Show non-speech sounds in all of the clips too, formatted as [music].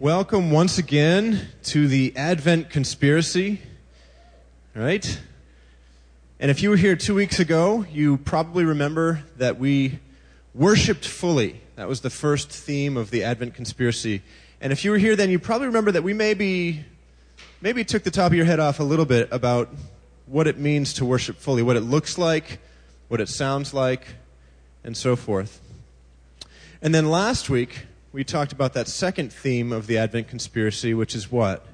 Welcome once again to the Advent Conspiracy. Right? And if you were here two weeks ago, you probably remember that we worshiped fully. That was the first theme of the Advent Conspiracy. And if you were here then, you probably remember that we maybe, maybe took the top of your head off a little bit about what it means to worship fully, what it looks like, what it sounds like, and so forth. And then last week, we talked about that second theme of the Advent conspiracy, which is what?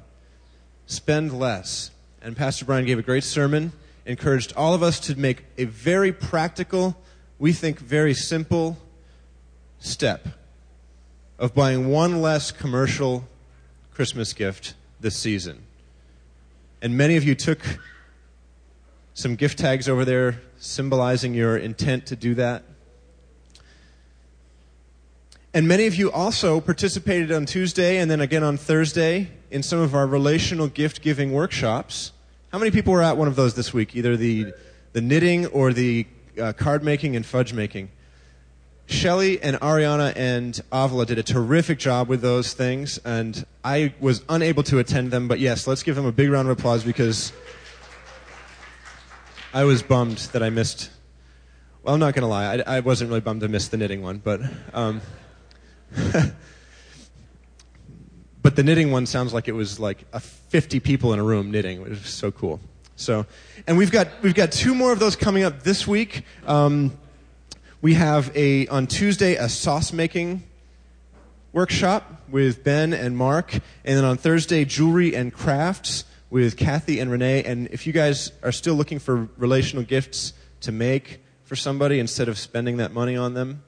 Spend less. And Pastor Brian gave a great sermon, encouraged all of us to make a very practical, we think very simple step of buying one less commercial Christmas gift this season. And many of you took some gift tags over there symbolizing your intent to do that. And many of you also participated on Tuesday and then again on Thursday in some of our relational gift giving workshops. How many people were at one of those this week? Either the, the knitting or the uh, card making and fudge making. Shelly and Ariana and Avila did a terrific job with those things, and I was unable to attend them, but yes, let's give them a big round of applause because I was bummed that I missed. Well, I'm not going to lie, I, I, wasn't really bummed to miss the knitting one, but. Um, [laughs] but the knitting one sounds like it was like a 50 people in a room knitting. which is so cool. So, and we've got we've got two more of those coming up this week. Um, we have a on Tuesday a sauce making workshop with Ben and Mark, and then on Thursday jewelry and crafts with Kathy and Renee. And if you guys are still looking for relational gifts to make for somebody instead of spending that money on them,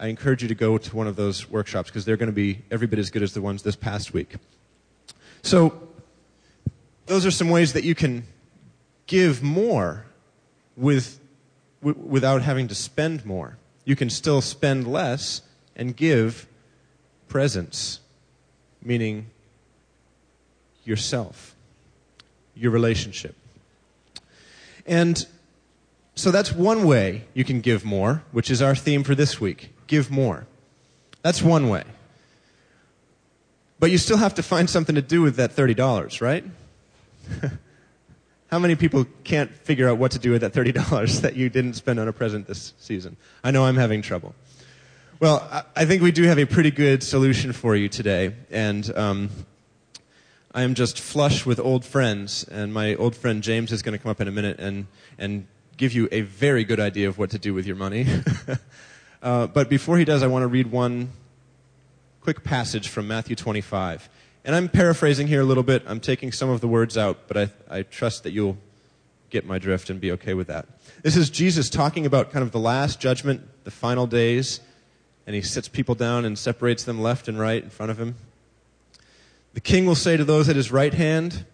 I encourage you to go to one of those workshops because they're going to be every bit as good as the ones this past week. So, those are some ways that you can give more with, w- without having to spend more. You can still spend less and give presents, meaning yourself, your relationship. And so that's one way you can give more, which is our theme for this week give more. That's one way. But you still have to find something to do with that $30, right? [laughs] How many people can't figure out what to do with that $30 [laughs] that you didn't spend on a present this season? I know I'm having trouble. Well, I think we do have a pretty good solution for you today. And um, I am just flush with old friends. And my old friend James is going to come up in a minute and, and give you a very good idea of what to do with your money. [laughs] Uh, but before he does, I want to read one quick passage from Matthew 25. And I'm paraphrasing here a little bit. I'm taking some of the words out, but I, I trust that you'll get my drift and be okay with that. This is Jesus talking about kind of the last judgment, the final days, and he sits people down and separates them left and right in front of him. The king will say to those at his right hand,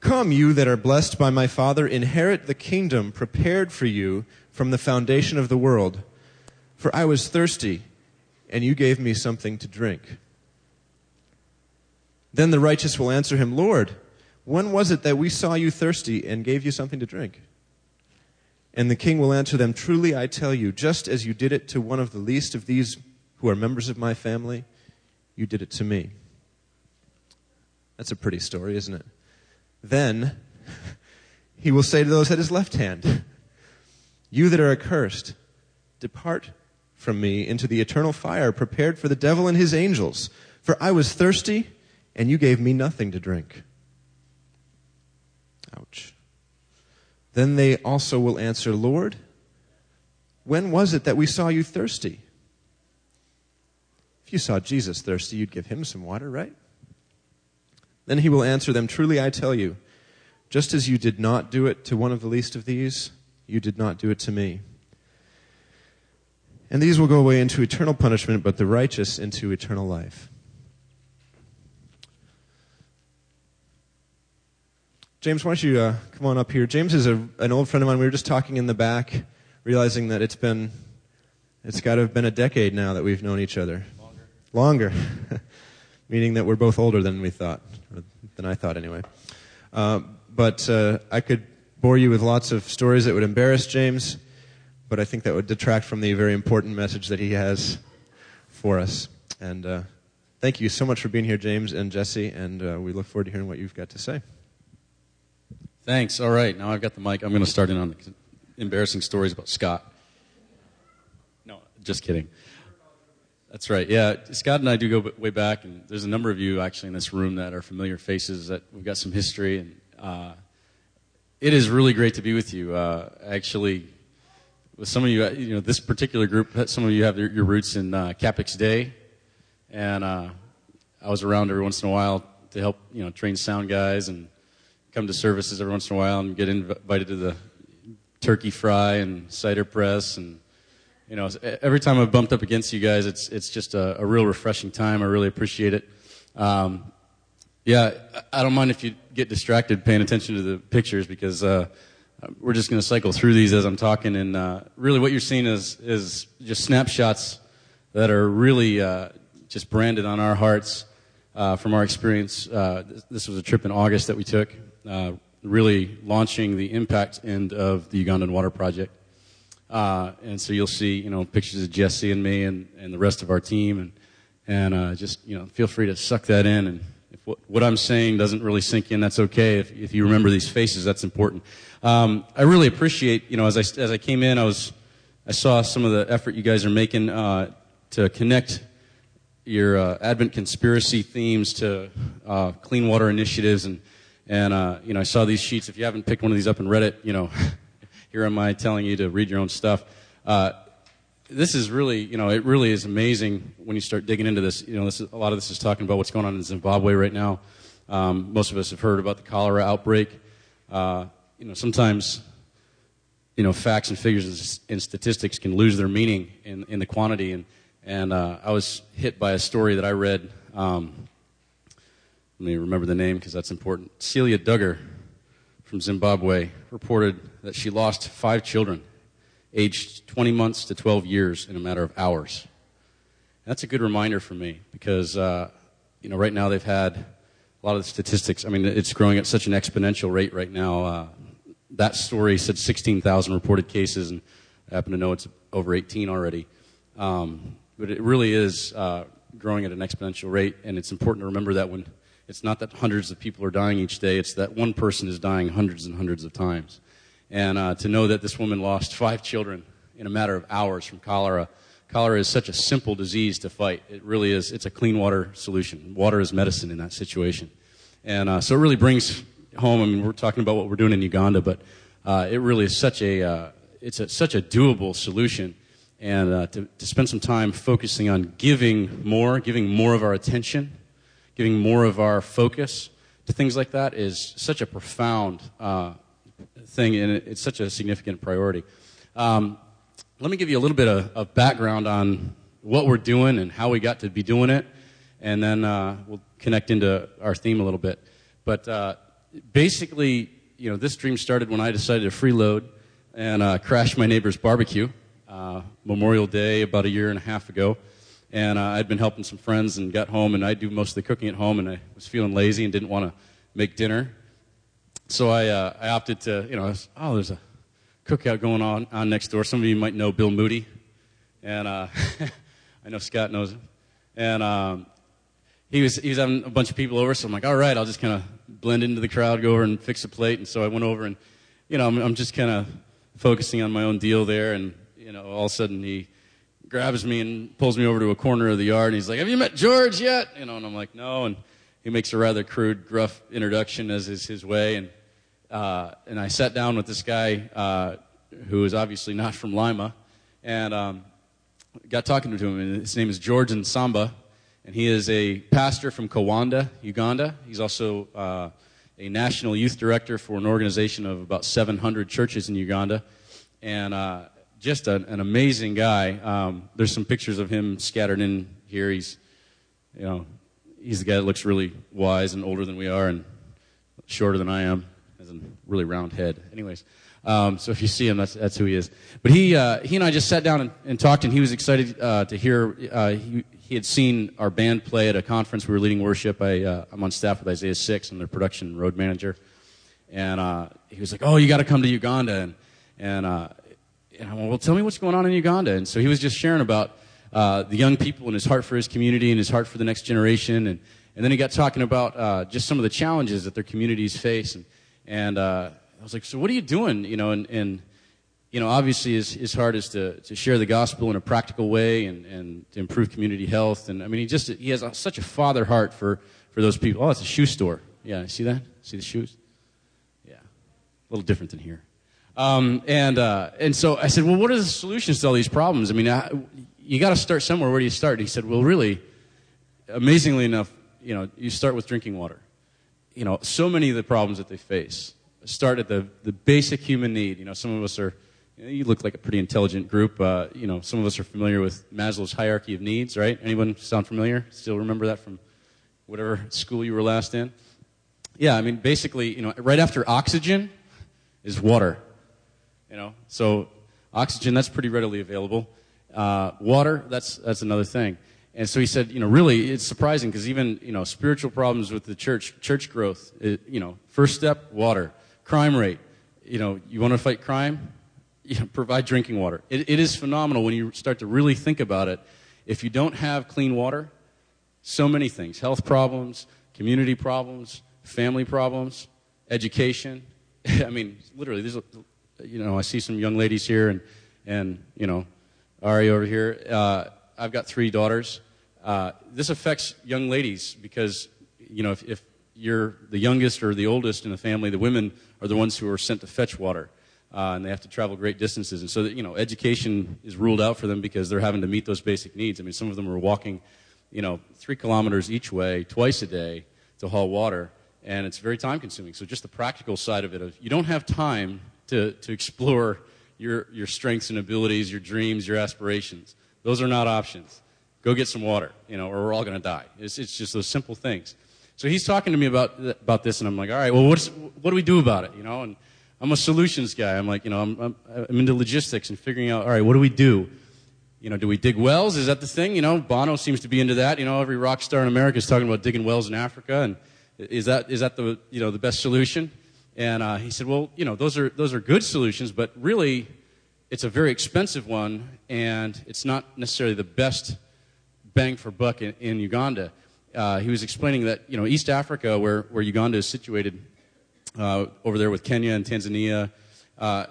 Come, you that are blessed by my Father, inherit the kingdom prepared for you from the foundation of the world. For I was thirsty, and you gave me something to drink. Then the righteous will answer him, Lord, when was it that we saw you thirsty and gave you something to drink? And the king will answer them, Truly I tell you, just as you did it to one of the least of these who are members of my family, you did it to me. That's a pretty story, isn't it? Then [laughs] he will say to those at his left hand, You that are accursed, depart from me into the eternal fire prepared for the devil and his angels. For I was thirsty, and you gave me nothing to drink. Ouch. Then they also will answer, Lord, when was it that we saw you thirsty? If you saw Jesus thirsty, you'd give him some water, right? Then he will answer them, Truly I tell you, just as you did not do it to one of the least of these, you did not do it to me. And these will go away into eternal punishment, but the righteous into eternal life. James, why don't you uh, come on up here? James is a, an old friend of mine. We were just talking in the back, realizing that it's been, it's got to have been a decade now that we've known each other. Longer. Longer. [laughs] Meaning that we're both older than we thought, than I thought anyway. Uh, but uh, I could bore you with lots of stories that would embarrass James but I think that would detract from the very important message that he has for us. And uh, thank you so much for being here, James and Jesse, and uh, we look forward to hearing what you've got to say. Thanks. All right, now I've got the mic. I'm going to start in on the embarrassing stories about Scott. No, just kidding. That's right. Yeah, Scott and I do go way back, and there's a number of you actually in this room that are familiar faces that we've got some history, and uh, it is really great to be with you. Uh, actually, with some of you, you know, this particular group, some of you have your, your roots in uh, Capix Day, and uh, I was around every once in a while to help, you know, train sound guys and come to services every once in a while and get invited to the turkey fry and cider press and you know every time I've bumped up against you guys, it's it's just a, a real refreshing time. I really appreciate it. Um, yeah, I don't mind if you get distracted paying attention to the pictures because uh, we're just going to cycle through these as I'm talking. And uh, really, what you're seeing is is just snapshots that are really uh, just branded on our hearts uh, from our experience. Uh, this was a trip in August that we took, uh, really launching the impact end of the Ugandan Water Project. Uh, and so you'll see, you know, pictures of Jesse and me and, and the rest of our team, and and just you know, feel free to suck that in. And what, what I'm saying doesn't really sink in, that's okay. If, if you remember these faces, that's important. Um, I really appreciate, you know, as I as I came in, I was I saw some of the effort you guys are making uh, to connect your uh, Advent conspiracy themes to uh, clean water initiatives, and and uh, you know I saw these sheets. If you haven't picked one of these up and read it, you know, [laughs] here am I telling you to read your own stuff. Uh, this is really, you know, it really is amazing when you start digging into this. You know, this is, a lot of this is talking about what's going on in Zimbabwe right now. Um, most of us have heard about the cholera outbreak. Uh, you know, sometimes you know, facts and figures and statistics can lose their meaning in, in the quantity. And and uh, I was hit by a story that I read. Um, let me remember the name because that's important. Celia Dugger from Zimbabwe reported that she lost five children, aged 20 months to 12 years, in a matter of hours. That's a good reminder for me because, uh, you know, right now they've had a lot of the statistics. I mean, it's growing at such an exponential rate right now. Uh, that story said 16,000 reported cases, and I happen to know it's over 18 already. Um, but it really is uh, growing at an exponential rate, and it's important to remember that when it's not that hundreds of people are dying each day, it's that one person is dying hundreds and hundreds of times. And uh, to know that this woman lost five children in a matter of hours from cholera. Cholera is such a simple disease to fight. It really is. It's a clean water solution. Water is medicine in that situation. And uh, so it really brings home. I mean, we're talking about what we're doing in Uganda, but uh, it really is such a uh, it's a, such a doable solution and uh, to, to spend some time focusing on giving more, giving more of our attention, giving more of our focus to things like that is such a profound uh, thing, and it's such a significant priority. Um, let me give you a little bit of, of, background on what we're doing and how we got to be doing it, and then uh, we'll connect into our theme a little bit. But uh, basically, you know, this dream started when I decided to freeload and uh, crash my neighbor's barbecue uh, Memorial Day about a year and a half ago. And uh, I'd been helping some friends and got home, and I do most of the cooking at home, and I was feeling lazy and didn't want to make dinner. So I, uh, I opted to, you know, was, oh, there's a cookout going on, on next door. Some of you might know Bill Moody, and uh, [laughs] I know Scott knows him. And um, he was he was having a bunch of people over, so I'm like, all right, I'll just kind of blend into the crowd, go over and fix a plate. And so I went over, and you know, I'm, I'm just kind of focusing on my own deal there, and you know, all of a sudden he grabs me and pulls me over to a corner of the yard and he's like, Have you met George yet? You know, and I'm like, No. And he makes a rather crude, gruff introduction as is his way. And, uh, and I sat down with this guy uh, who is obviously not from Lima and um, got talking to him. And his name is George Nsamba. And he is a pastor from Kawanda, Uganda. He's also uh, a national youth director for an organization of about 700 churches in Uganda. And uh, just an, an amazing guy. Um, there's some pictures of him scattered in here. He's, you know, he's the guy that looks really wise and older than we are and shorter than I am, really round head. Anyways, um, so if you see him, that's, that's who he is. But he, uh, he and I just sat down and, and talked, and he was excited uh, to hear. Uh, he, he had seen our band play at a conference. We were leading worship. I, uh, I'm on staff with Isaiah Six. I'm their production road manager. And uh, he was like, "Oh, you got to come to Uganda." And, and and I went, well, tell me what's going on in Uganda. And so he was just sharing about the young people and his heart for his community and his heart for the next generation. And, and then he got talking about uh, just some of the challenges that their communities face. And, and uh, I was like, so what are you doing? You know, and, and you know, obviously his, his heart is to, to share the gospel in a practical way and, and to improve community health. And I mean, he just, he has a, such a father heart for, for those people. Oh, it's a shoe store. Yeah, see that? See the shoes? Yeah. A little different than here. Um, and, uh, and so I said, well, what are the solutions to all these problems? I mean, I, you got to start somewhere. Where do you start? And he said, well, really, amazingly enough, you know, you start with drinking water. You know, so many of the problems that they face start at the, the basic human need. You know, some of us are, you, know, you look like a pretty intelligent group. Uh, you know, some of us are familiar with Maslow's hierarchy of needs, right? Anyone sound familiar? Still remember that from whatever school you were last in? Yeah, I mean, basically, you know, right after oxygen is water. You know, so oxygen, that's pretty readily available. Uh, water, that's, that's another thing. And so he said, you know, really, it's surprising because even, you know, spiritual problems with the church, church growth, it, you know, first step, water. Crime rate, you know, you want to fight crime? [laughs] You know, provide drinking water. It, it is phenomenal when you start to really think about it. If you don't have clean water, so many things health problems, community problems, family problems, education. [laughs] I mean, literally, there's you know, I see some young ladies here and, and you know, Ari over here. Uh, I've got three daughters. Uh, this affects young ladies because, you know, if, if you're the youngest or the oldest in the family, the women are the ones who are sent to fetch water. Uh, and they have to travel great distances. And so, you know, education is ruled out for them because they're having to meet those basic needs. I mean, some of them are walking, you know, three kilometers each way, twice a day to haul water, and it's very time consuming. So, just the practical side of it, you don't have time to, to explore your, your strengths and abilities, your dreams, your aspirations. Those are not options. Go get some water, you know, or we're all going to die. It's, it's just those simple things. So he's talking to me about, about this, and I'm like, all right, well, what's, what do we do about it, you know? And I'm a solutions guy. I'm like, you know, I'm, I'm, I'm into logistics and figuring out, all right, what do we do? You know, do we dig wells? Is that the thing? You know, Bono seems to be into that. You know, every rock star in America is talking about digging wells in Africa, and is that, is that the, you know, the best solution? And uh, he said, well, you know, those are, those are good solutions, but really, it's a very expensive one, and it's not necessarily the best bang for buck in, in Uganda. Uh, he was explaining that, you know, East Africa, where, where Uganda is situated, uh, over there with Kenya and Tanzania, uh,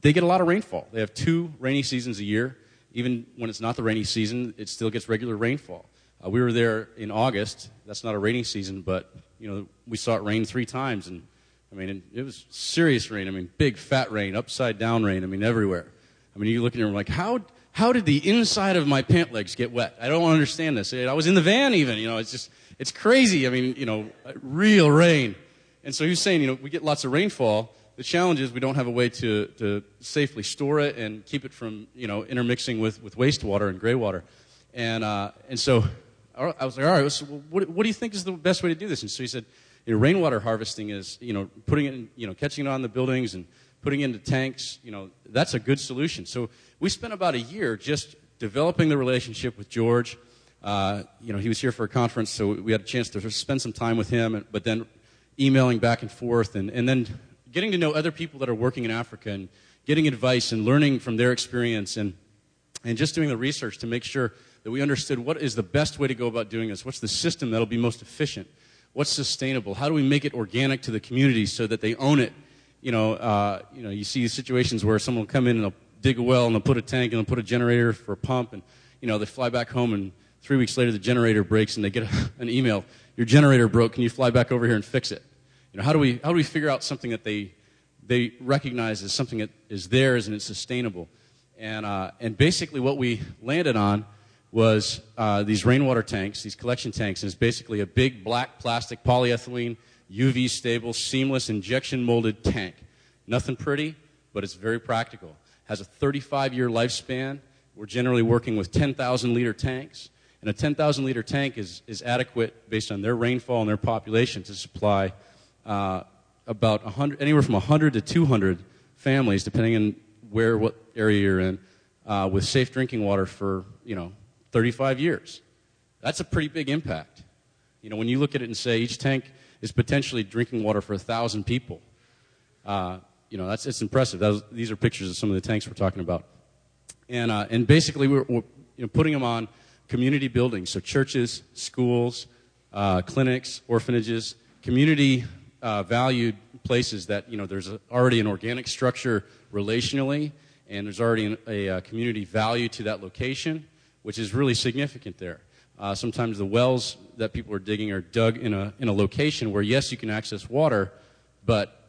they get a lot of rainfall. They have two rainy seasons a year. Even when it's not the rainy season, it still gets regular rainfall. Uh, we were there in August. That's not a rainy season, but, you know, we saw it rain three times, and I mean, it was serious rain. I mean, big fat rain, upside down rain. I mean, everywhere. I mean, you look at it and like, how, how did the inside of my pant legs get wet? I don't understand this. I was in the van even, you know, it's just, it's crazy. I mean, you know, real rain. And so he was saying, you know, we get lots of rainfall. The challenge is we don't have a way to, to safely store it and keep it from, you know, intermixing with, with wastewater and gray water. And, uh, and so I was like, all right, so what, what do you think is the best way to do this? And so he said, you know, rainwater harvesting is, you know, putting it in, you know, catching it on the buildings and putting it into tanks, you know, that's a good solution. So we spent about a year just developing the relationship with George. Uh, you know, he was here for a conference, so we had a chance to spend some time with him, but then emailing back and forth and, and then getting to know other people that are working in Africa and getting advice and learning from their experience and, and just doing the research to make sure that we understood what is the best way to go about doing this. What's the system that'll be most efficient? What's sustainable? How do we make it organic to the community so that they own it? You know, uh, you know, you see situations where someone will come in and they'll dig a well and they'll put a tank and they'll put a generator for a pump and, you know, they fly back home and three weeks later the generator breaks and they get a, [laughs] an email, your generator broke, can you fly back over here and fix it? You know, how do we, how do we figure out something that they, they recognize as something that is theirs and it's sustainable? And, uh, and basically what we landed on was uh, these rainwater tanks, these collection tanks, and it's basically a big black plastic polyethylene, UV stable, seamless injection molded tank. Nothing pretty, but it's very practical. Has a 35 year lifespan. We're generally working with 10,000 liter tanks. And a 10,000 liter tank is, is adequate based on their rainfall and their population to supply uh, about 100, anywhere from 100 to 200 families, depending on where, what area you're in, uh, with safe drinking water for, you know, 35 years. That's a pretty big impact. You know, when you look at it and say each tank is potentially drinking water for a thousand people, uh, you know, that's it's impressive. Was, these are pictures of some of the tanks we're talking about. And, uh, and basically, we're, we're, you know, putting them on community buildings, so churches, schools, uh, clinics, orphanages, community uh, valued places that you know there's a, already an organic structure relationally, and there's already an, a, a, community value to that location, which is really significant there. Uh, sometimes the wells that people are digging are dug in a in a location where yes, you can access water, but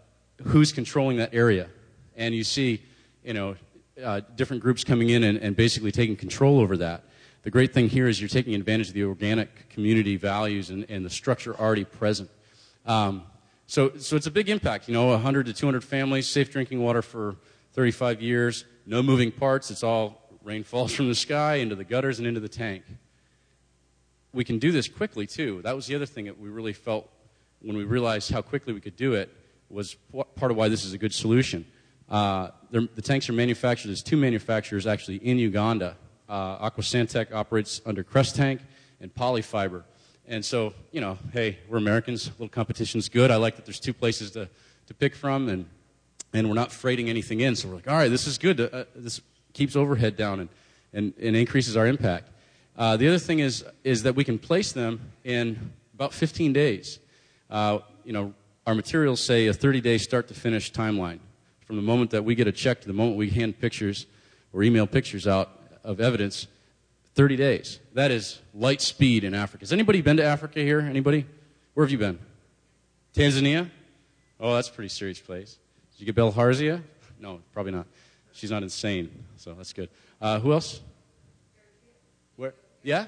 who's controlling that area? And you see, you know, uh, different groups coming in and, and basically taking control over that. The great thing here is you're taking advantage of the organic community values and, and the structure already present. Um, so, so it's a big impact. You know, 100 to 200 families, safe drinking water for 35 years, no moving parts. It's all rain falls from the sky into the gutters and into the tank. We can do this quickly too. That was the other thing that we really felt when we realized how quickly we could do it was part of why this is a good solution. Uh, the tanks are manufactured. There's two manufacturers actually in Uganda. Uh, Aquasantec operates under Crest Tank and Polyfiber. And so, you know, hey, we're Americans. A little competition's good. I like that there's two places to, to pick from, and, and we're not freighting anything in. So we're like, all right, this is good. Uh, this keeps overhead down and, and, and increases our impact. Uh, the other thing is, is that we can place them in about 15 days. Uh, you know, our materials say a 30 day start to finish timeline. From the moment that we get a check to the moment we hand pictures or email pictures out of evidence, 30 days. That is light speed in Africa. Has anybody been to Africa here? Anybody? Where have you been? Tanzania? Oh, that's a pretty serious place. Did you get Bilharzia? No, probably not. She's not insane, so that's good. Uh, who else? Where? Yeah?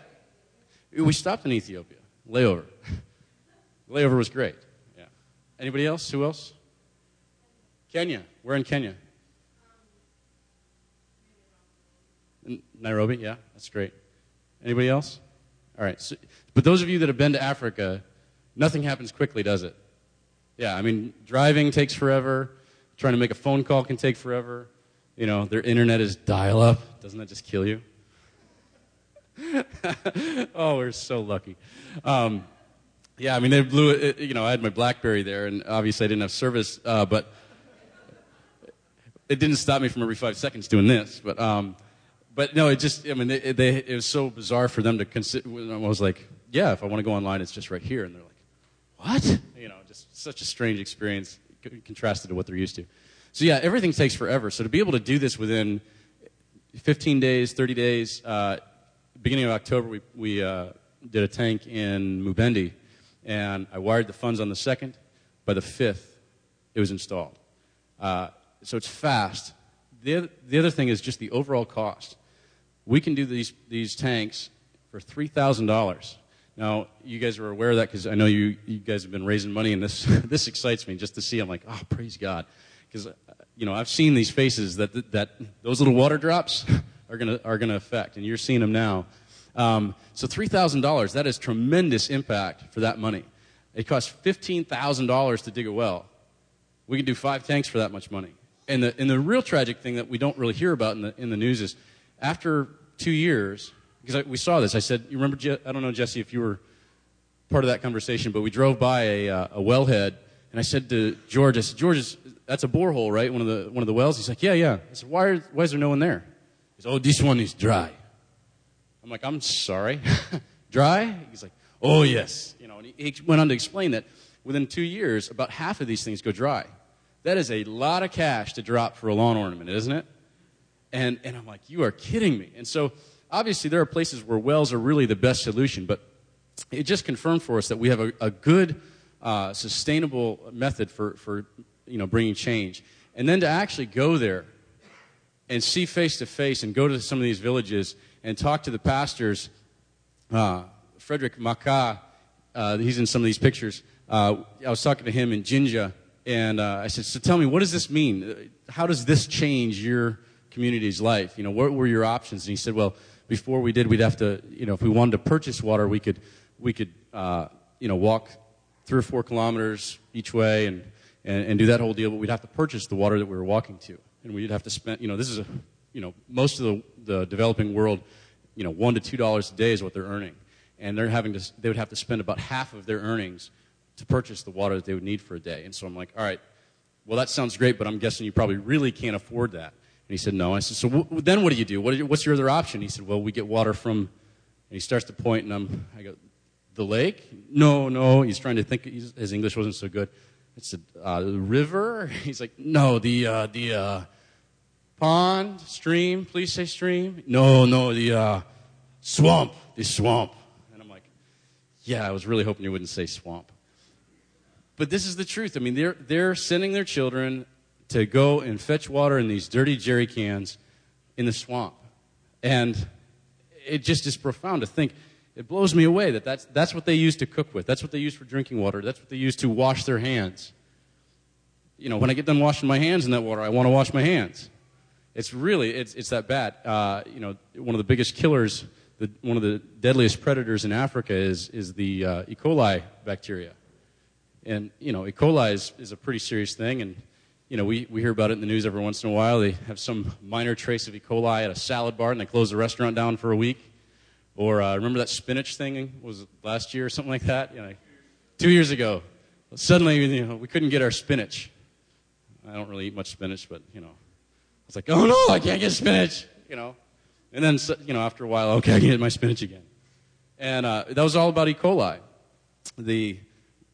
We stopped in Ethiopia. Layover. [laughs] Layover was great. Yeah. Anybody else? Who else? Kenya. We're in Kenya. Nairobi, yeah, that's great. Anybody else? All right. So, but those of you that have been to Africa, nothing happens quickly, does it? Yeah, I mean, driving takes forever. Trying to make a phone call can take forever. You know, their internet is dial up. Doesn't that just kill you? [laughs] oh, we're so lucky. Um, yeah, I mean, they blew it. You know, I had my Blackberry there, and obviously I didn't have service, uh, but it didn't stop me from every five seconds doing this. But um, but no, it just, I mean, they, they, it was so bizarre for them to consider. I was like, yeah, if I want to go online, it's just right here. And they're like, what? You know, just such a strange experience contrasted to what they're used to. So yeah, everything takes forever. So to be able to do this within 15 days, 30 days, uh, beginning of October, we, we uh, did a tank in Mubende, and I wired the funds on the second. By the fifth, it was installed. Uh, so it's fast. The other, the other thing is just the overall cost we can do these, these tanks for $3,000. Now, you guys are aware of that because I know you, you guys have been raising money, and this, [laughs] this excites me just to see. I'm like, oh, praise God. Because, uh, you know, I've seen these faces that, that those little water drops [laughs] are to are gonna affect, and you're seeing them now. Um, so $3,000, that is tremendous impact for that money. It costs $15,000 to dig a well. We can do five tanks for that much money. And the, and the real tragic thing that we don't really hear about in the, in the news is after two years, because we saw this, I said, you remember, I don't know, Jesse, if you were part of that conversation, but we drove by a, uh, a wellhead, and I said to George, I said, George, that's a borehole, right? One of the, one of the wells? He's like, yeah, yeah. I said, why, are, why is there no one there? He said, oh, this one is dry. I'm like, I'm sorry. [laughs] dry? He's like, oh, yes. You know, and he, he went on to explain that within two years, about half of these things go dry. That is a lot of cash to drop for a lawn ornament, isn't it? And, and I'm like, you are kidding me. And so, obviously, there are places where wells are really the best solution, but it just confirmed for us that we have a, a good, uh, sustainable method for, for you know, bringing change. And then to actually go there and see face to face and go to some of these villages and talk to the pastors. Uh, Frederick Maka, uh, he's in some of these pictures. Uh, I was talking to him in Jinja, and uh, I said, So tell me, what does this mean? How does this change your community's life. You know, what were your options? And he said, well, before we did, we'd have to, you know, if we wanted to purchase water, we could, we could, uh, you know, walk three or four kilometers each way and, and, and do that whole deal, but we'd have to purchase the water that we were walking to. And we'd have to spend, you know, this is a, you know, most of the, the developing world, you know, one to two dollars a day is what they're earning. And they're having to, they would have to spend about half of their earnings to purchase the water that they would need for a day. And so I'm like, all right, well, that sounds great, but I'm guessing you probably really can't afford that. And he said, No. I said, So w- then what do you do? What you, what's your other option? He said, Well, we get water from, and he starts to point, and I'm, I go, The lake? No, no. He's trying to think, his English wasn't so good. It's said, uh, river? [laughs] He's like, No, the, uh, the, uh, pond, stream. Please say stream. No, no, the, uh, swamp, the swamp. And I'm like, Yeah, I was really hoping you wouldn't say swamp. But this is the truth. I mean, they're, they're sending their children to go and fetch water in these dirty jerry cans in the swamp. And it just is profound to think. It blows me away that that's, that's what they use to cook with. That's what they use for drinking water. That's what they use to wash their hands. You know, when I get done washing my hands in that water, I want to wash my hands. It's really, it's, it's that bad. Uh, you know, one of the biggest killers, the, one of the deadliest predators in Africa is, is the uh, E. coli bacteria. And, you know, E. coli is, is a pretty serious thing. And, you know, we, we hear about it in the news every once in a while. They have some minor trace of E. coli at a salad bar and they close the restaurant down for a week. Or uh, remember that spinach thing was last year or something like that? You know, two years ago. Suddenly, you know, we couldn't get our spinach. I don't really eat much spinach, but, you know, I was like, oh no, I can't get spinach, you know. And then, you know, after a while, okay, I can get my spinach again. And uh, that was all about E. coli. The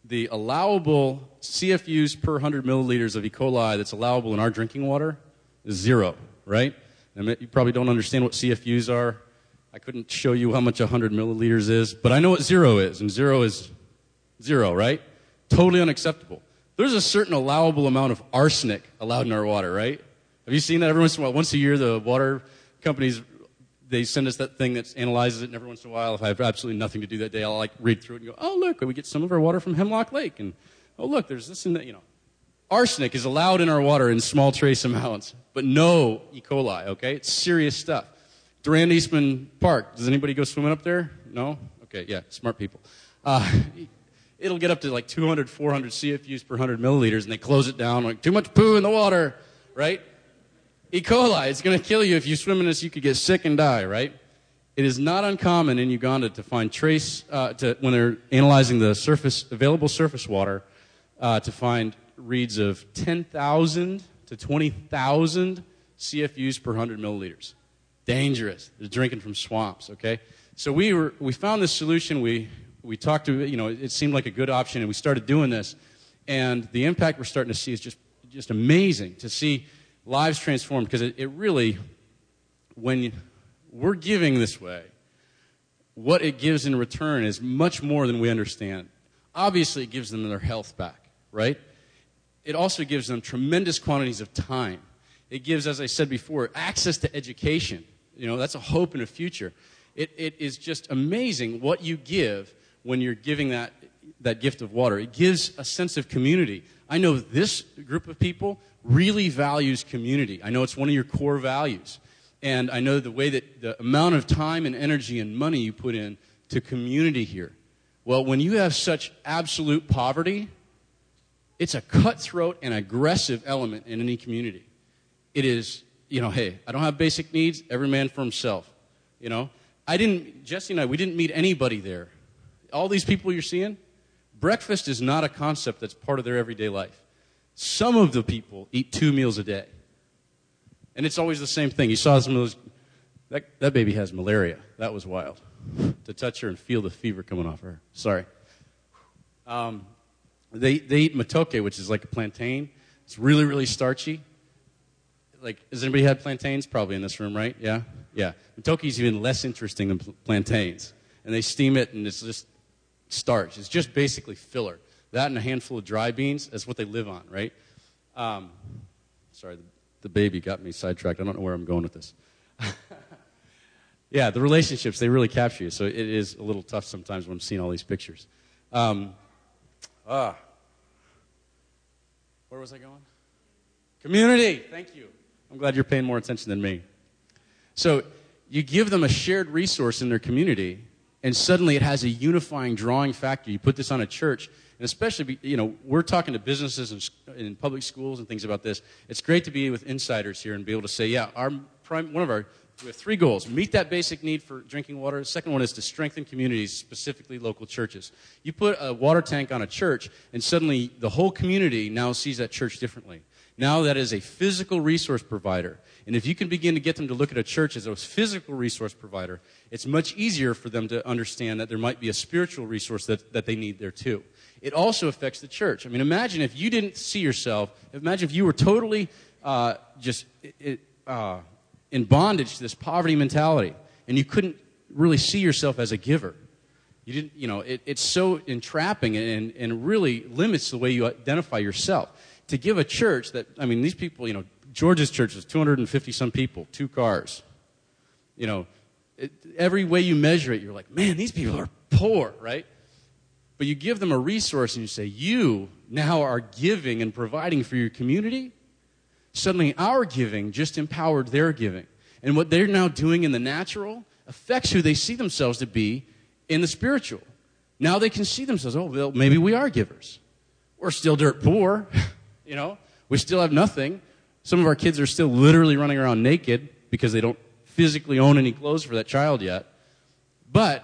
the allowable CFUs per 100 milliliters of E. coli that's allowable in our drinking water is zero, right? And you probably don't understand what CFUs are. I couldn't show you how much 100 milliliters is, but I know what zero is, and zero is zero, right? Totally unacceptable. There's a certain allowable amount of arsenic allowed in our water, right? Have you seen that every once in a while? Once a year, the water companies they send us that thing that analyzes it, and every once in a while, if I have absolutely nothing to do that day, I'll like read through it and go, oh, look, we get some of our water from Hemlock Lake. And oh, look, there's this and that, you know. Arsenic is allowed in our water in small trace amounts, but no E. coli, okay? It's serious stuff. Durand Eastman Park, does anybody go swimming up there? No? Okay, yeah, smart people. Uh, [laughs] it'll get up to like 200, 400 CFUs per 100 milliliters, and they close it down like, too much poo in the water, right? E. coli, it's going to kill you. If you swim in this, you could get sick and die, right? It is not uncommon in Uganda to find trace, uh, to, when they're analyzing the surface, available surface water, uh, to find reads of 10,000 to 20,000 CFUs per 100 milliliters. Dangerous. They're drinking from swamps, okay? So we, were, we found this solution. We, we talked to, you know, it seemed like a good option, and we started doing this. And the impact we're starting to see is just, just amazing to see lives transformed because it, it really, when we're giving this way, what it gives in return is much more than we understand. Obviously, it gives them their health back, right? It also gives them tremendous quantities of time. It gives, as I said before, access to education. You know, that's a hope and a future. It, it is just amazing what you give when you're giving that, that gift of water. It gives a sense of community. I know this group of people really values community. I know it's one of your core values. And I know the way that the amount of time and energy and money you put in to community here. Well, when you have such absolute poverty, it's a cutthroat and aggressive element in any community. It is, you know, hey, I don't have basic needs, every man for himself. You know, I didn't, Jesse and I, we didn't meet anybody there. All these people you're seeing, breakfast is not a concept that's part of their everyday life. Some of the people eat two meals a day. And it's always the same thing. You saw some of those, that, that baby has malaria. That was wild. To touch her and feel the fever coming off her. Sorry. Um, they, they eat matoke, which is like a plantain. It's really, really starchy. Like, has anybody had plantains? Probably in this room, right? Yeah? Yeah. Matoke is even less interesting than plantains. And they steam it, and it's just starch. It's just basically filler. That and a handful of dry beans, that's what they live on, right? Um, sorry, the, the baby got me sidetracked. I don't know where I'm going with this. [laughs] yeah, the relationships, they really capture you. So it is a little tough sometimes when I'm seeing all these pictures. Um, ah. Where was I going? Community. Thank you. I'm glad you're paying more attention than me. So you give them a shared resource in their community, and suddenly it has a unifying drawing factor. You put this on a church, and especially, you know, we're talking to businesses and public schools and things about this. It's great to be with insiders here and be able to say, yeah, our prime, one of our we have three goals meet that basic need for drinking water the second one is to strengthen communities specifically local churches you put a water tank on a church and suddenly the whole community now sees that church differently Now that is a physical resource provider. And if you can begin to get them to look at a church as a physical resource provider, it's much easier for them to understand that there might be a spiritual resource that, that they need there too. It also affects the church. I mean, imagine if you didn't see yourself, imagine if you were totally uh, just it, uh, in bondage to this poverty mentality and you couldn't really see yourself as a giver. You didn't, you know, it, it's so entrapping and, and really limits the way you identify yourself. To give a church that, I mean, these people, you know, George's church is 250 some people, two cars. You know, it, every way you measure it, you're like, man, these people are poor, right? But you give them a resource and you say, you now are giving and providing for your community. Suddenly, our giving just empowered their giving. And what they're now doing in the natural affects who they see themselves to be in the spiritual. Now they can see themselves, oh, well, maybe we are givers. We're still dirt poor, [laughs] you know, we still have nothing. Some of our kids are still literally running around naked because they don't physically own any clothes for that child yet. But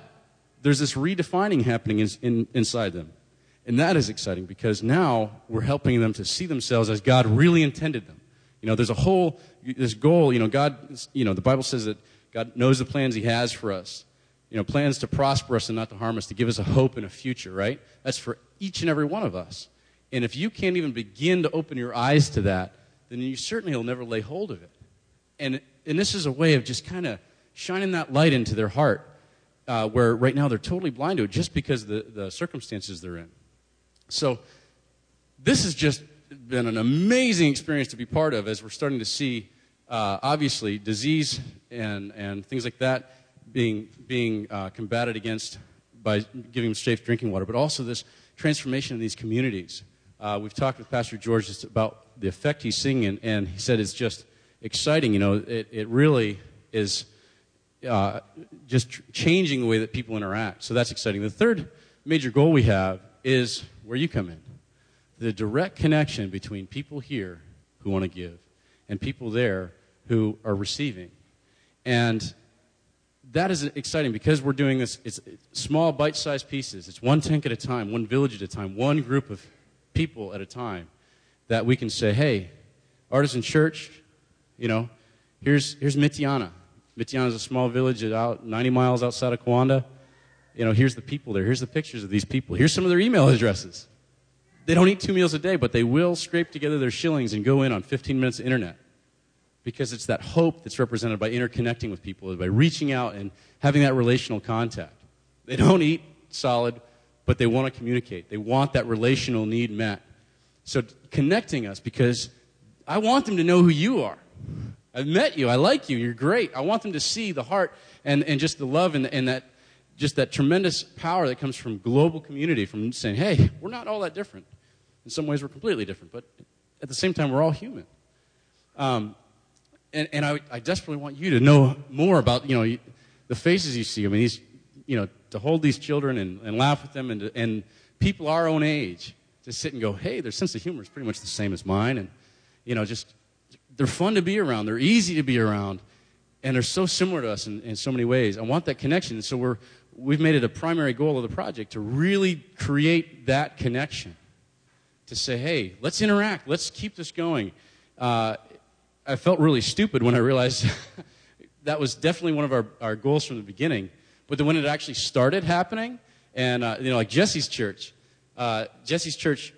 there's this redefining happening in, in, inside them. And that is exciting because now we're helping them to see themselves as God really intended them. You know, there's a whole, this goal, you know, God, you know, the Bible says that God knows the plans He has for us. You know, plans to prosper us and not to harm us, to give us a hope and a future, right? That's for each and every one of us. And if you can't even begin to open your eyes to that, then you certainly will never lay hold of it. And, and this is a way of just kind of shining that light into their heart, uh, where right now they're totally blind to it just because of the, the circumstances they're in. So, this has just been an amazing experience to be part of as we're starting to see, uh, obviously, disease and, and things like that being, being uh, combated against by giving them safe drinking water, but also this transformation in these communities. Uh, we've talked with Pastor George about the effect he's seeing, and, and he said it's just exciting. You know, it, it really is uh, just tr- changing the way that people interact. So that's exciting. The third major goal we have is where you come in the direct connection between people here who want to give and people there who are receiving. And that is exciting because we're doing this. It's small, bite sized pieces. It's one tank at a time, one village at a time, one group of people at a time that we can say, hey, Artisan Church, you know, here's, here's Mityana. Mityana is a small village out 90 miles outside of Kiwanda. You know, here's the people there. Here's the pictures of these people. Here's some of their email [laughs] addresses. They don't eat two meals a day, but they will scrape together their shillings and go in on 15 minutes of internet because it's that hope that's represented by interconnecting with people, by reaching out and having that relational contact. They don't eat solid, but they want to communicate. They want that relational need met. So connecting us because I want them to know who you are. I've met you. I like you. You're great. I want them to see the heart and, and just the love and, and that just that tremendous power that comes from global community, from saying, hey, we're not all that different. In some ways, we're completely different, but at the same time, we're all human. Um, and, and I, I, desperately want you to know more about, you know, the faces you see. I mean, these, you know, to hold these children and, and laugh with them and, and people our own age to sit and go, hey, their sense of humor is pretty much the same as mine. And, you know, just, they're fun to be around. They're easy to be around. And they're so similar to us in, in so many ways. I want that connection. And so we're, we've made it a primary goal of the project to really create that connection. To say, hey, let's interact. Let's keep this going. Uh, I felt really stupid when I realized [laughs] that was definitely one of our, our goals from the beginning. But then when it actually started happening, and, uh, you know, like Jesse's church, uh, Jesse's church,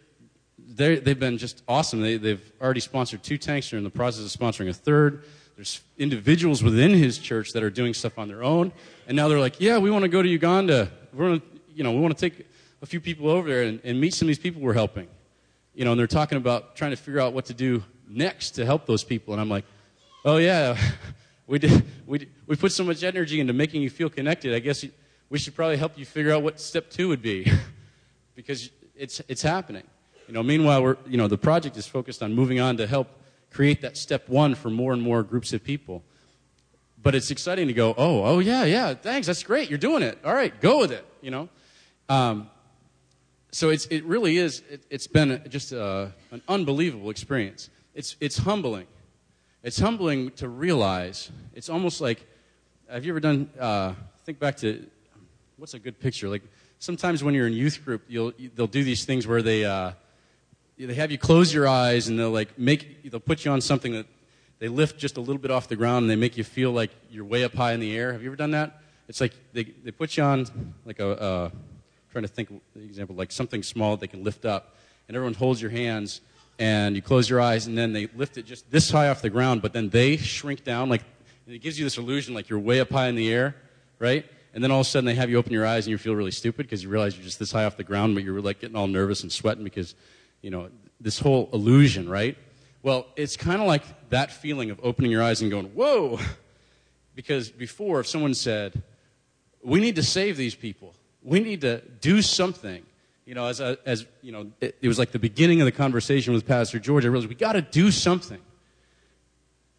they've been just awesome. They, they've already sponsored two tanks. They're in the process of sponsoring a third. There's individuals within his church that are doing stuff on their own. And now they're like, yeah, we want to go to Uganda. We want to, you know, we want to take a few people over there and, and meet some of these people we're helping. You know, and they're talking about trying to figure out what to do next to help those people. And I'm like, oh, yeah, we, did, [laughs] we, we put so much energy into making you feel connected. I guess we should probably help you figure out what step two would be [laughs] because it's, it's happening. You know, meanwhile, we're, you know, the project is focused on moving on to help create that step one for more and more groups of people. But it's exciting to go, oh, oh, yeah, yeah, thanks, that's great, you're doing it. All right, go with it, you know. Um, so it's, it really is, it, has been just a, uh, an unbelievable experience it's, it's humbling. It's humbling to realize. It's almost like, have you ever done, uh, think back to, what's a good picture? Like, sometimes when you're in youth group, you'll, they'll do these things where they, uh, they have you close your eyes and they'll like make they'll put you on something that they lift just a little bit off the ground and they make you feel like you're way up high in the air. Have you ever done that? It's like they, they put you on like a, uh, trying to think example, like something small that they can lift up. And everyone holds your hands and you close your eyes and then they lift it just this high off the ground, but then they shrink down like, and it gives you this illusion like you're way up high in the air, right? And then all of a sudden they have you open your eyes and you feel really stupid because you realize you're just this high off the ground, but you're like getting all nervous and sweating because, you know, this whole illusion, right? Well, it's kind of like that feeling of opening your eyes and going, whoa! Because before, if someone said, we need to save these people. We need to do something. You know, as, a, as you know, it, it was like the beginning of the conversation with Pastor George. I realized we got to do something.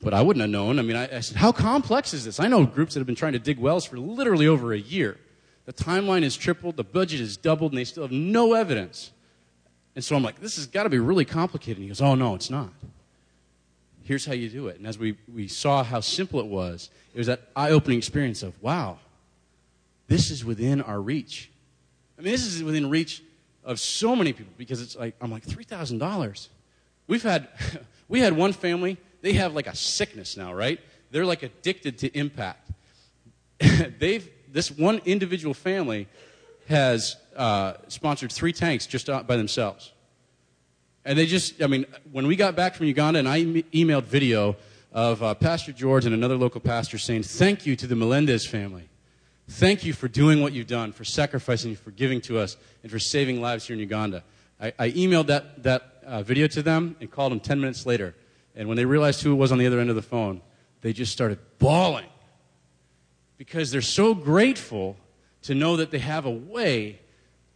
But I wouldn't have known. I mean, I, I said, how complex is this? I know groups that have been trying to dig wells for literally over a year. The timeline is tripled, the budget is doubled, and they still have no evidence. And so I'm like, this has got to be really complicated. And he goes, oh, no, it's not. Here's how you do it. And as we, we saw how simple it was, it was that eye opening experience of, wow, this is within our reach. I mean, this is within reach of so many people because it's like, I'm like, $3,000. We've had, [laughs] we had one family, they have like a sickness now, right? They're like addicted to impact. [laughs] They've, this one individual family has uh, sponsored three tanks just by themselves. And they just, I mean, when we got back from Uganda and I e- emailed video of uh, Pastor George and another local pastor saying, Thank you to the Melendez family. Thank you for doing what you've done, for sacrificing, for giving to us, and for saving lives here in Uganda. I, I emailed that, that uh, video to them and called them 10 minutes later. And when they realized who it was on the other end of the phone, they just started bawling because they're so grateful to know that they have a way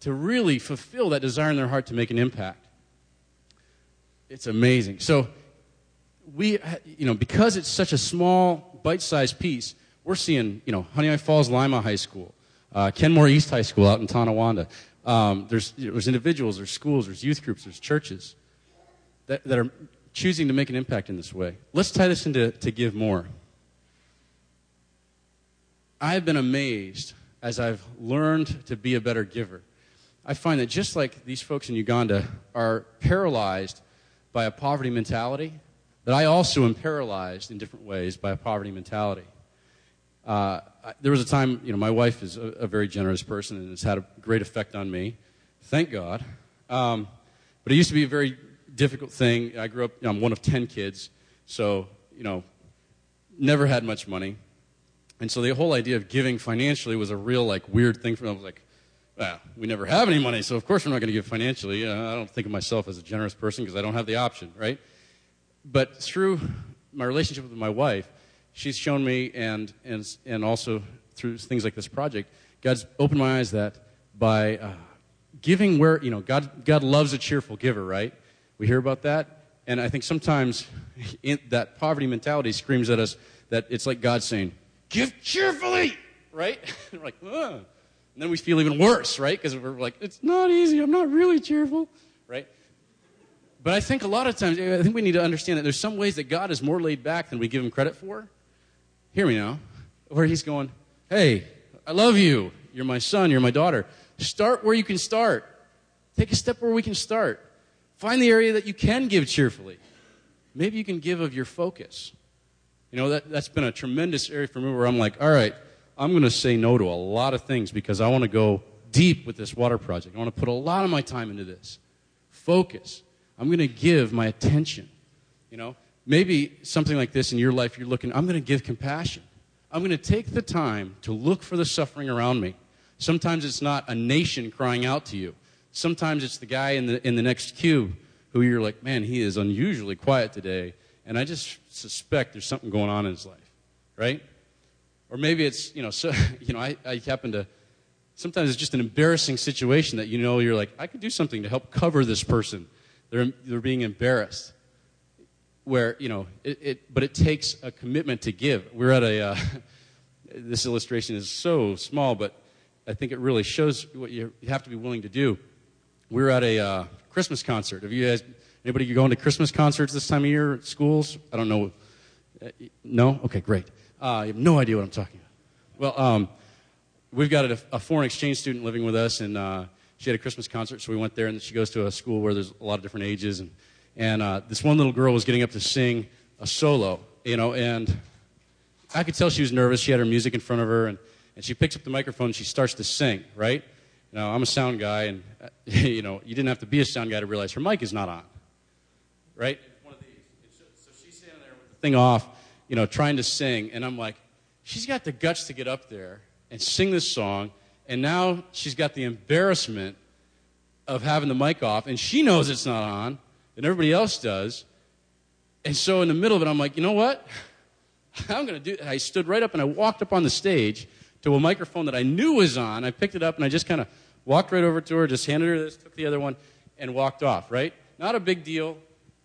to really fulfill that desire in their heart to make an impact. It's amazing. So, we, you know, because it's such a small, bite sized piece, we're seeing, you know, Honeoye Falls Lima High School, uh, Kenmore East High School out in Tonawanda. Um, there's, there's individuals, there's schools, there's youth groups, there's churches that, that are choosing to make an impact in this way. Let's tie this into to give more. I've been amazed as I've learned to be a better giver. I find that just like these folks in Uganda are paralyzed by a poverty mentality, that I also am paralyzed in different ways by a poverty mentality. Uh, there was a time, you know, my wife is a, a, very generous person and it's had a great effect on me. Thank God. Um, but it used to be a very difficult thing. I grew up, you know, I'm one of 10 kids, so, you know, never had much money. And so the whole idea of giving financially was a real, like, weird thing for me. I was like, well, we never have any money, so of course we're not going to give financially. Uh, I don't think of myself as a generous person because I don't have the option, right? But through my relationship with my wife, she's shown me, and, and, and also through things like this project, God's opened my eyes that by uh, giving where, you know, God, God loves a cheerful giver, right? We hear about that. And I think sometimes [laughs] in, that poverty mentality screams at us that it's like God saying, give cheerfully, right? [laughs] we're like, Ugh. and then we feel even worse, right? Because we're like, it's not easy. I'm not really cheerful, right? But I think a lot of times, I think we need to understand that there's some ways that God is more laid back than we give him credit for. Hear me now. Where he's going, hey, I love you. You're my son. You're my daughter. Start where you can start. Take a step where we can start. Find the area that you can give cheerfully. Maybe you can give of your focus. You know, that, that's been a tremendous area for me where I'm like, all right, I'm going to say no to a lot of things because I want to go deep with this water project. I want to put a lot of my time into this. Focus. I'm going to give my attention. You know, maybe something like this in your life, you're looking, I'm going to give compassion. I'm going to take the time to look for the suffering around me. Sometimes it's not a nation crying out to you. Sometimes it's the guy in the, in the next queue who you're like, man, he is unusually quiet today. And I just suspect there's something going on in his life, right? Or maybe it's, you know, so, [laughs] you know, I, I happen to, sometimes it's just an embarrassing situation that you know you're like, I could do something to help cover this person. They're, they're being embarrassed where you know it, it, but it takes a commitment to give. We're at a uh, [laughs] this illustration is so small but i think it really shows what you, you have to be willing to do. We're at a uh, christmas concert. Have you guys anybody going to christmas concerts this time of year at schools? I don't know. Uh, no? Okay great. Uh, you have no idea what i'm talking about. Well um, we've got a, a, foreign exchange student living with us and uh, she had a Christmas concert, so we went there, and she goes to a school where there's a lot of different ages, and and uh, this one little girl was getting up to sing a solo, you know, and I could tell she was nervous. She had her music in front of her, and, and she picks up the microphone and she starts to sing, right? Now, I'm a sound guy, and, uh, [laughs] you know, you didn't have to be a sound guy to realize her mic is not on, right? One of these. So, so she's standing there with the thing off, you know, trying to sing, and I'm like, she's got the guts to get up there and sing this song, and now she's got the embarrassment of having the mic off, and she knows it's not on, and everybody else does. And so in the middle of it, I'm like, you know what? [laughs] I'm going to do. I stood right up and I walked up on the stage to a microphone that I knew was on. I picked it up and I just kind of walked right over to her, just handed her this, took the other one, and walked off, right? Not a big deal,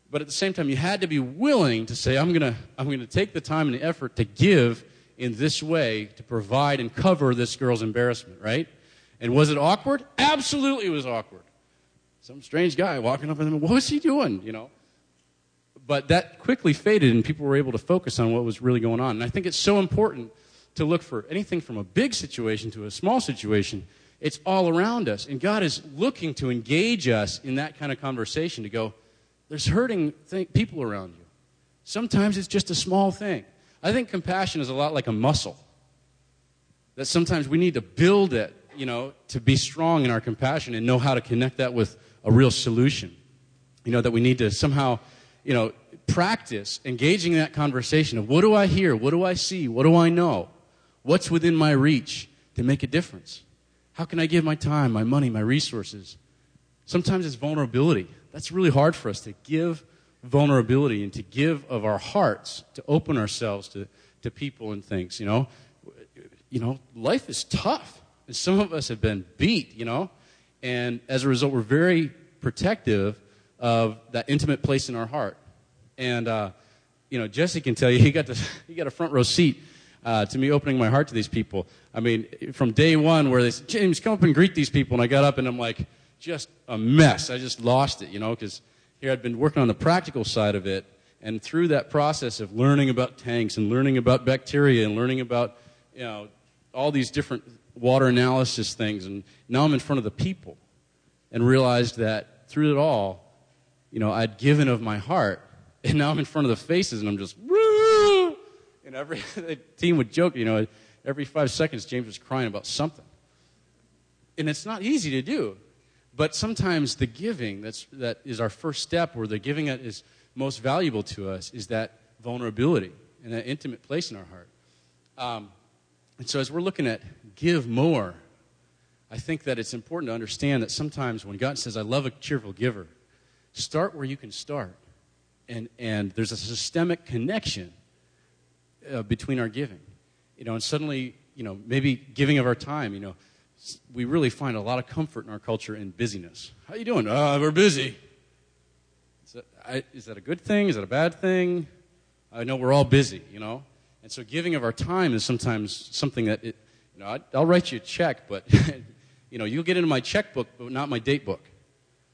but at the same time, you had to be willing to say, I'm going to I'm going to take the time and the effort to give in this way to provide and cover this girl's embarrassment, right? And was it awkward? Absolutely, it was awkward. Some strange guy walking up and what was he doing? You know. But that quickly faded, and people were able to focus on what was really going on. And I think it's so important to look for anything from a big situation to a small situation. It's all around us, and God is looking to engage us in that kind of conversation. To go, there's hurting th- people around you. Sometimes it's just a small thing. I think compassion is a lot like a muscle. That sometimes we need to build it, you know, to be strong in our compassion and know how to connect that with a real solution. You know, that we need to somehow, you know, practice engaging in that conversation of what do I hear? What do I see? What do I know? What's within my reach to make a difference? How can I give my time, my money, my resources? Sometimes it's vulnerability. That's really hard for us to give vulnerability and to give of our hearts, to open ourselves to, to people and things, you know. You know, life is tough. And some of us have been beat, you know. And as a result, we're very protective of that intimate place in our heart. And, uh, you know, Jesse can tell you, [laughs] he got, he got a front row seat uh, to me opening my heart to these people. I mean, from day one, where they said, James, come up and greet these people. And I got up and I'm like, just a mess. I just lost it, you know, because here I'd been working on the practical side of it. And through that process of learning about tanks and learning about bacteria and learning about, you know, all these different water analysis things, and now I'm in front of the people and realized that through it all, you know, I'd given of my heart, [laughs] and now I'm in front of the faces and I'm just, and every [laughs] the team would joke, you know, every five seconds James was crying about something. And it's not easy to do. But sometimes the giving that's, that is our first step, where the giving that is most valuable to us, is that vulnerability and that intimate place in our heart. Um, and so, as we're looking at give more, I think that it's important to understand that sometimes when God says, I love a cheerful giver, start where you can start. And, and there's a systemic connection uh, between our giving. You know, and suddenly, you know, maybe giving of our time, you know, we really find a lot of comfort in our culture in busyness. How you doing? Uh, we're busy. Is that, I, is that a good thing? Is that a bad thing? I know we're all busy, you know. And so giving of our time is sometimes something that, it, you know, I, I'll write you a check, but, [laughs] you know, you'll get into my checkbook, but not my date book,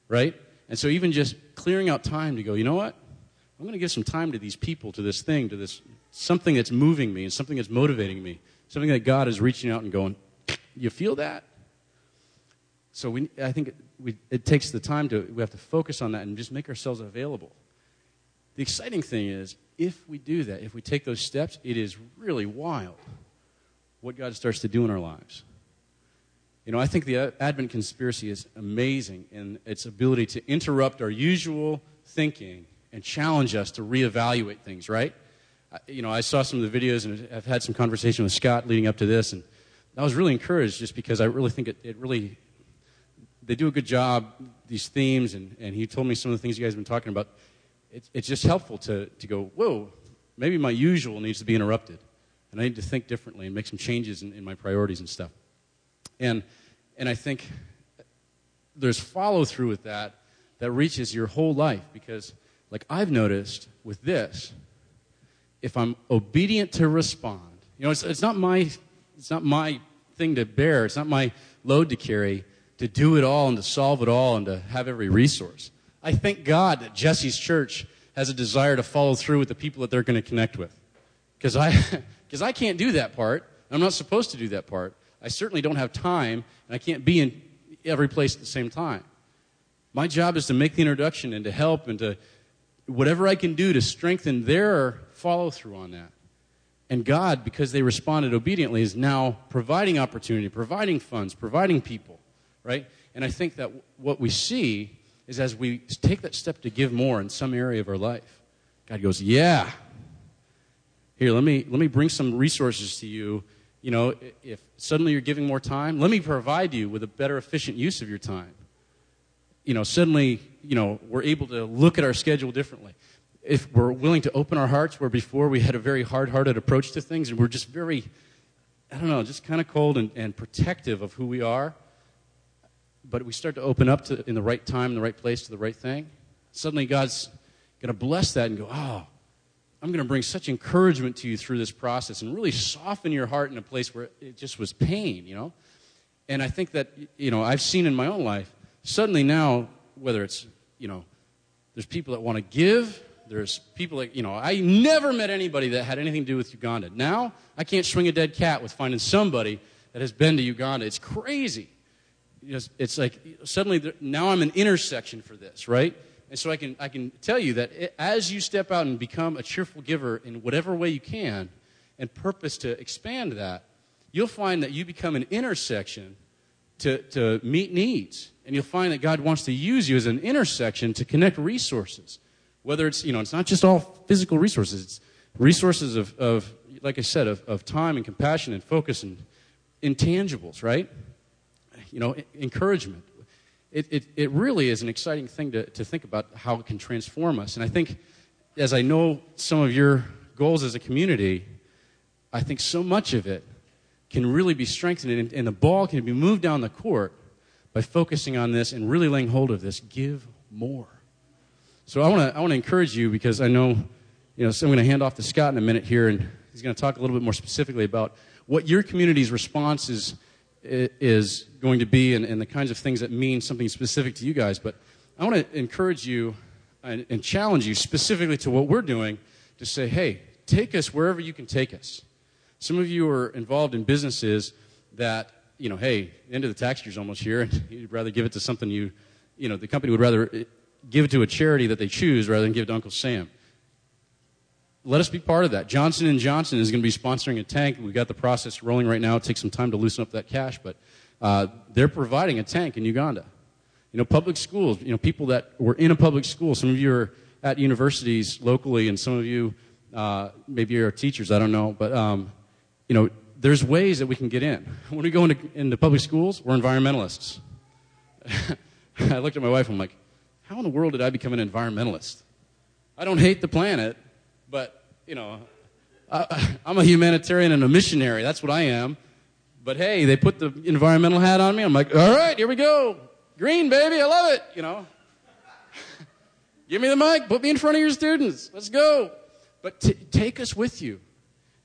right? And so even just clearing out time to go, you know what? I'm going to give some time to these people, to this thing, to this something that's moving me and something that's motivating me, something that God is reaching out and going, you feel that? So we, I think we, it takes the time to, we have to focus on that and just make ourselves available. The exciting thing is, if we do that, if we take those steps, it is really wild what God starts to do in our lives. You know, I think the Advent conspiracy is amazing in its ability to interrupt our usual thinking and challenge us to reevaluate things, right? You know, I saw some of the videos and I've had some conversation with Scott leading up to this, and I was really encouraged just because I really think it, it really, they do a good job, these themes, and, and he told me some of the things you guys have been talking about. It's, it's just helpful to, to go, whoa, maybe my usual needs to be interrupted. And I need to think differently and make some changes in, in my priorities and stuff. And, and I think there's follow through with that that reaches your whole life because, like I've noticed with this, if I'm obedient to respond, you know, it's, it's not my it's not my thing to bear. It's not my load to carry to do it all and to solve it all and to have every resource. I thank God that Jesse's church has a desire to follow through with the people that they're going to connect with. Because I, [laughs] because I can't do that part. I'm not supposed to do that part. I certainly don't have time, and I can't be in, every place at the same time. My job is to make the introduction and to help and to whatever I can do to strengthen their follow through on that. And God, because they responded obediently, is now providing opportunity, providing funds, providing people, right? And I think that what we see is as we take that step to give more in some area of our life, God goes, Yeah, here, let me, let me bring some resources to you. You know, if suddenly you're giving more time, let me provide you with a better, efficient use of your time. You know, suddenly, you know, we're able to look at our schedule differently. If we're willing to open our hearts, where before we had a very hard hearted approach to things and we're just very, I don't know, just kind of cold and, and protective of who we are, but we start to open up to, in the right time, in the right place, to the right thing, suddenly God's going to bless that and go, oh, I'm going to bring such encouragement to you through this process and really soften your heart in a place where it just was pain, you know? And I think that, you know, I've seen in my own life, suddenly now, whether it's, you know, there's people that want to give, there's people that, you know, I never met anybody that had anything to do with Uganda. Now, I can't swing a dead cat with finding somebody that has been to Uganda. It's crazy. It's like suddenly, now I'm an intersection for this, right? And so I can, I can tell you that it, as you step out and become a cheerful giver in whatever way you can and purpose to expand that, you'll find that you become an intersection to, to meet needs. And you'll find that God wants to use you as an intersection to connect resources. Whether it's, you know, it's not just all physical resources, it's resources of, of like I said, of, of time and compassion and focus and intangibles, right? You know, encouragement it, it, it really is an exciting thing to, to think about how it can transform us. And I think, as I know some of your goals as a community, I think so much of it can really be strengthened, and, and the ball can be moved down the court by focusing on this and really laying hold of this. Give more. So I want to I want to encourage you because I know, you know, so I'm going to hand off to Scott in a minute here, and he's going to talk a little bit more specifically about what your community's response is is going to be and, and, the kinds of things that mean something specific to you guys. But I want to encourage you and, and, challenge you specifically to what we're doing to say, hey, take us wherever you can take us. Some of you are involved in businesses that, you know, hey, end of the tax year's almost here, and [laughs] you'd rather give it to something you, you know, the company would rather eh, give it to a charity that they choose rather than give it to Uncle Sam let us be part of that. Johnson & Johnson is going to be sponsoring a tank. We've got the process rolling right now. It takes some time to loosen up that cash, but uh, they're providing a tank in Uganda. You know, public schools, you know, people that were in a public school, some of you are at universities locally, and some of you uh, maybe are teachers, I don't know, but, um, you know, there's ways that we can get in. [laughs] When we go into, into public schools, we're environmentalists. [laughs] I looked at my wife, I'm like, how in the world did I become an environmentalist? I don't hate the planet, but you know, I, I'm a humanitarian and a missionary. That's what I am. But hey, they put the environmental hat on me. I'm like, all right, here we go. Green, baby, I love it. You know, [laughs] give me the mic, put me in front of your students. Let's go. But t- take us with you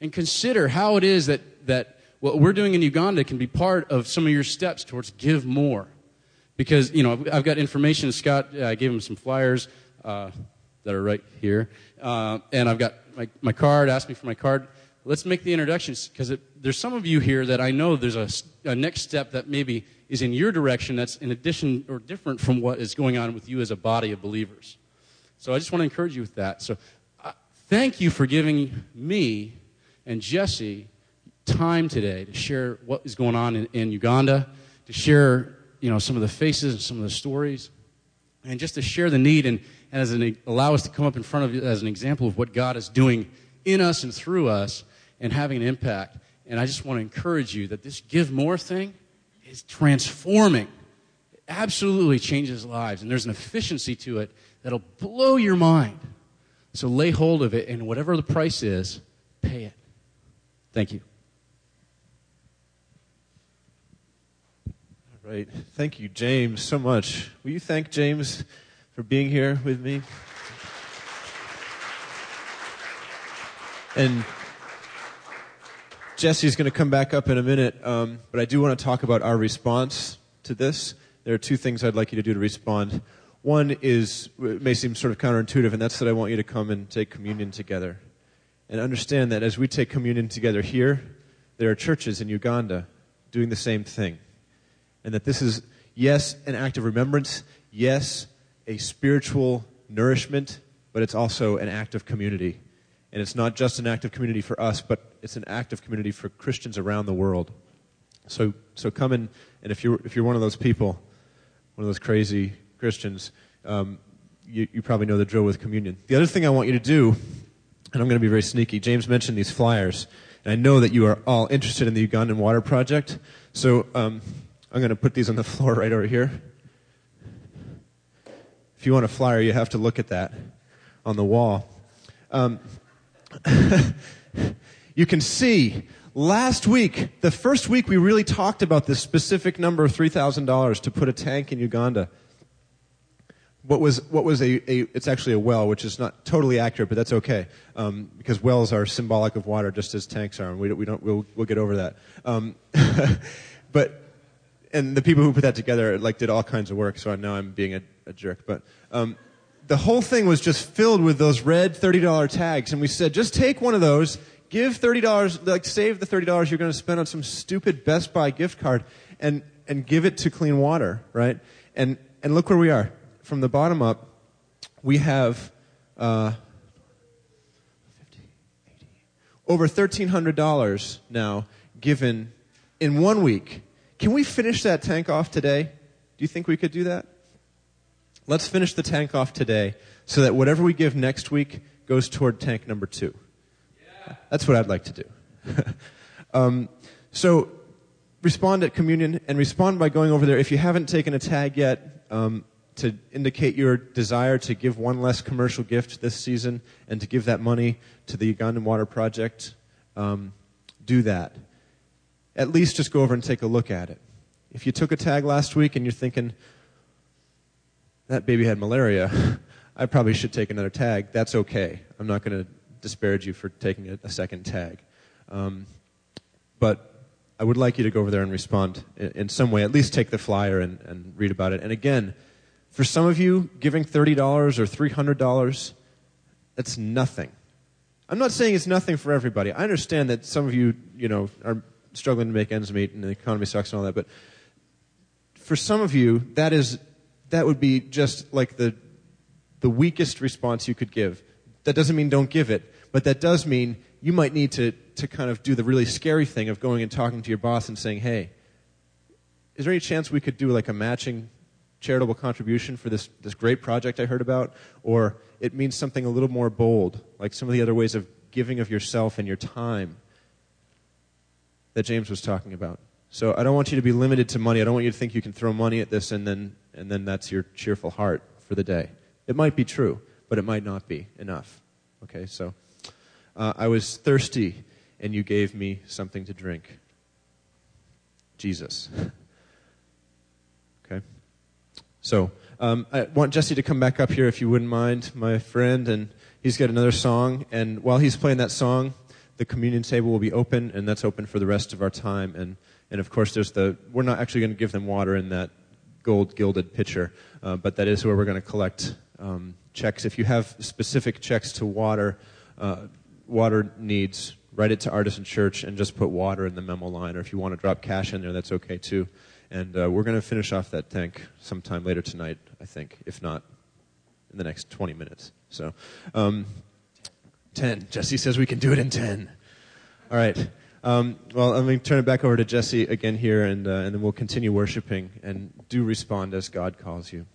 and consider how it is that, that what we're doing in Uganda can be part of some of your steps towards give more. Because, you know, I've got information. Scott, I gave him some flyers uh, that are right here. Uh, and I've got my, my card, asked me for my card. Let's make the introductions because there's some of you here that I know there's a, a next step that maybe is in your direction that's in addition or different from what is going on with you as a body of believers. So I just want to encourage you with that. So uh, thank you for giving me and Jesse time today to share what is going on in, in Uganda, to share you know some of the faces and some of the stories, and just to share the need and and as an, allow us to come up in front of you as an example of what God is doing in us and through us and having an impact. And I just want to encourage you that this give more thing is transforming. It absolutely changes lives. And there's an efficiency to it that'll blow your mind. So lay hold of it, and whatever the price is, pay it. Thank you. All right. Thank you, James, so much. Will you thank James? For being here with me. And Jesse's going to come back up in a minute, um, but I do want to talk about our response to this. There are two things I'd like you to do to respond. One is, it may seem sort of counterintuitive, and that's that I want you to come and take communion together. And understand that as we take communion together here, there are churches in Uganda doing the same thing. And that this is yes, an act of remembrance, yes, a spiritual nourishment, but it's also an act of community. And it's not just an act of community for us, but it's an act of community for Christians around the world. So, so come in, and if you're, if you're one of those people, one of those crazy Christians, um, you, you probably know the drill with communion. The other thing I want you to do, and I'm going to be very sneaky, James mentioned these flyers, and I know that you are all interested in the Ugandan Water Project, so um, I'm going to put these on the [laughs] floor right over here. If you want a flyer, you have to look at that on the wall. Um, [laughs] you can see last week, the first week, we really talked about this specific number of $3,000 to put a tank in Uganda. What was, what was a, a, it's actually a well, which is not totally accurate, but that's okay. Um, because wells are symbolic of water just as tanks are, and we, we don't, we'll, we'll get over that. Um, [laughs] but, and the people who put that together, like, did all kinds of work, so I know I'm being a, a jerk. But, um, the whole thing was just filled with those red $30 tags, and we said, just take one of those, give $30, like, save the $30 you're going to spend on some stupid Best Buy gift card, and, and give it to clean water, right? And, and look where we are from the bottom up, we have uh, over $1,300 now given in one week. Can we finish that tank off today? Do you think we could do that? Let's finish the tank off today so that whatever we give next week goes toward tank number two. Yeah. That's what I'd like to do. [laughs] um, so respond at communion and respond by going over there. If you haven't taken a tag yet, um, to indicate your desire to give one less commercial gift this season and to give that money to the Ugandan Water Project, um, do that. At least just go over and take a look at it. If you took a tag last week and you're thinking, that baby had malaria, [laughs] I probably should take another tag, that's okay. I'm not going to disparage you for taking a, a second tag. Um, but I would like you to go over there and respond in, in some way. At least take the flyer and, and read about it. And again, for some of you, giving $30 or $300, that's nothing. I'm not saying it's nothing for everybody. I understand that some of you, you know, are struggling to make ends meet and the economy sucks and all that, but for some of you, that is that would be just like the the weakest response you could give. That doesn't mean don't give it, but that does mean you might need to to kind of do the really scary thing of going and talking to your boss and saying, "Hey, is there any chance we could do like a matching charitable contribution for this, this great project I heard about, or it means something a little more bold, like some of the other ways of giving of yourself and your time that James was talking about. So I don't want you to be limited to money. I don't want you to think you can throw money at this and then, and then that's your cheerful heart for the day. It might be true, but it might not be enough. Okay, so uh, I was thirsty and you gave me something to drink. Jesus. okay? So um, I want Jesse to come back up here if you wouldn't mind, my friend, and he's got another song. And while he's playing that song, the communion table will be open, and that's open for the rest of our time. And and of course, there's the we're not actually going to give them water in that gold gilded pitcher, uh, but that is where we're going to collect um, checks. If you have specific checks to water uh, water needs, write it to Artisan Church and just put water in the memo line. Or if you want to drop cash in there, that's okay too. And uh, we're going to finish off that tank sometime later tonight, I think, if not in the next 20 minutes. So, um, 10. Jesse says we can do it in 10. All right. Um, well, let me turn it back over to Jesse again here, and, uh, and then we'll continue worshiping and do respond as God calls you.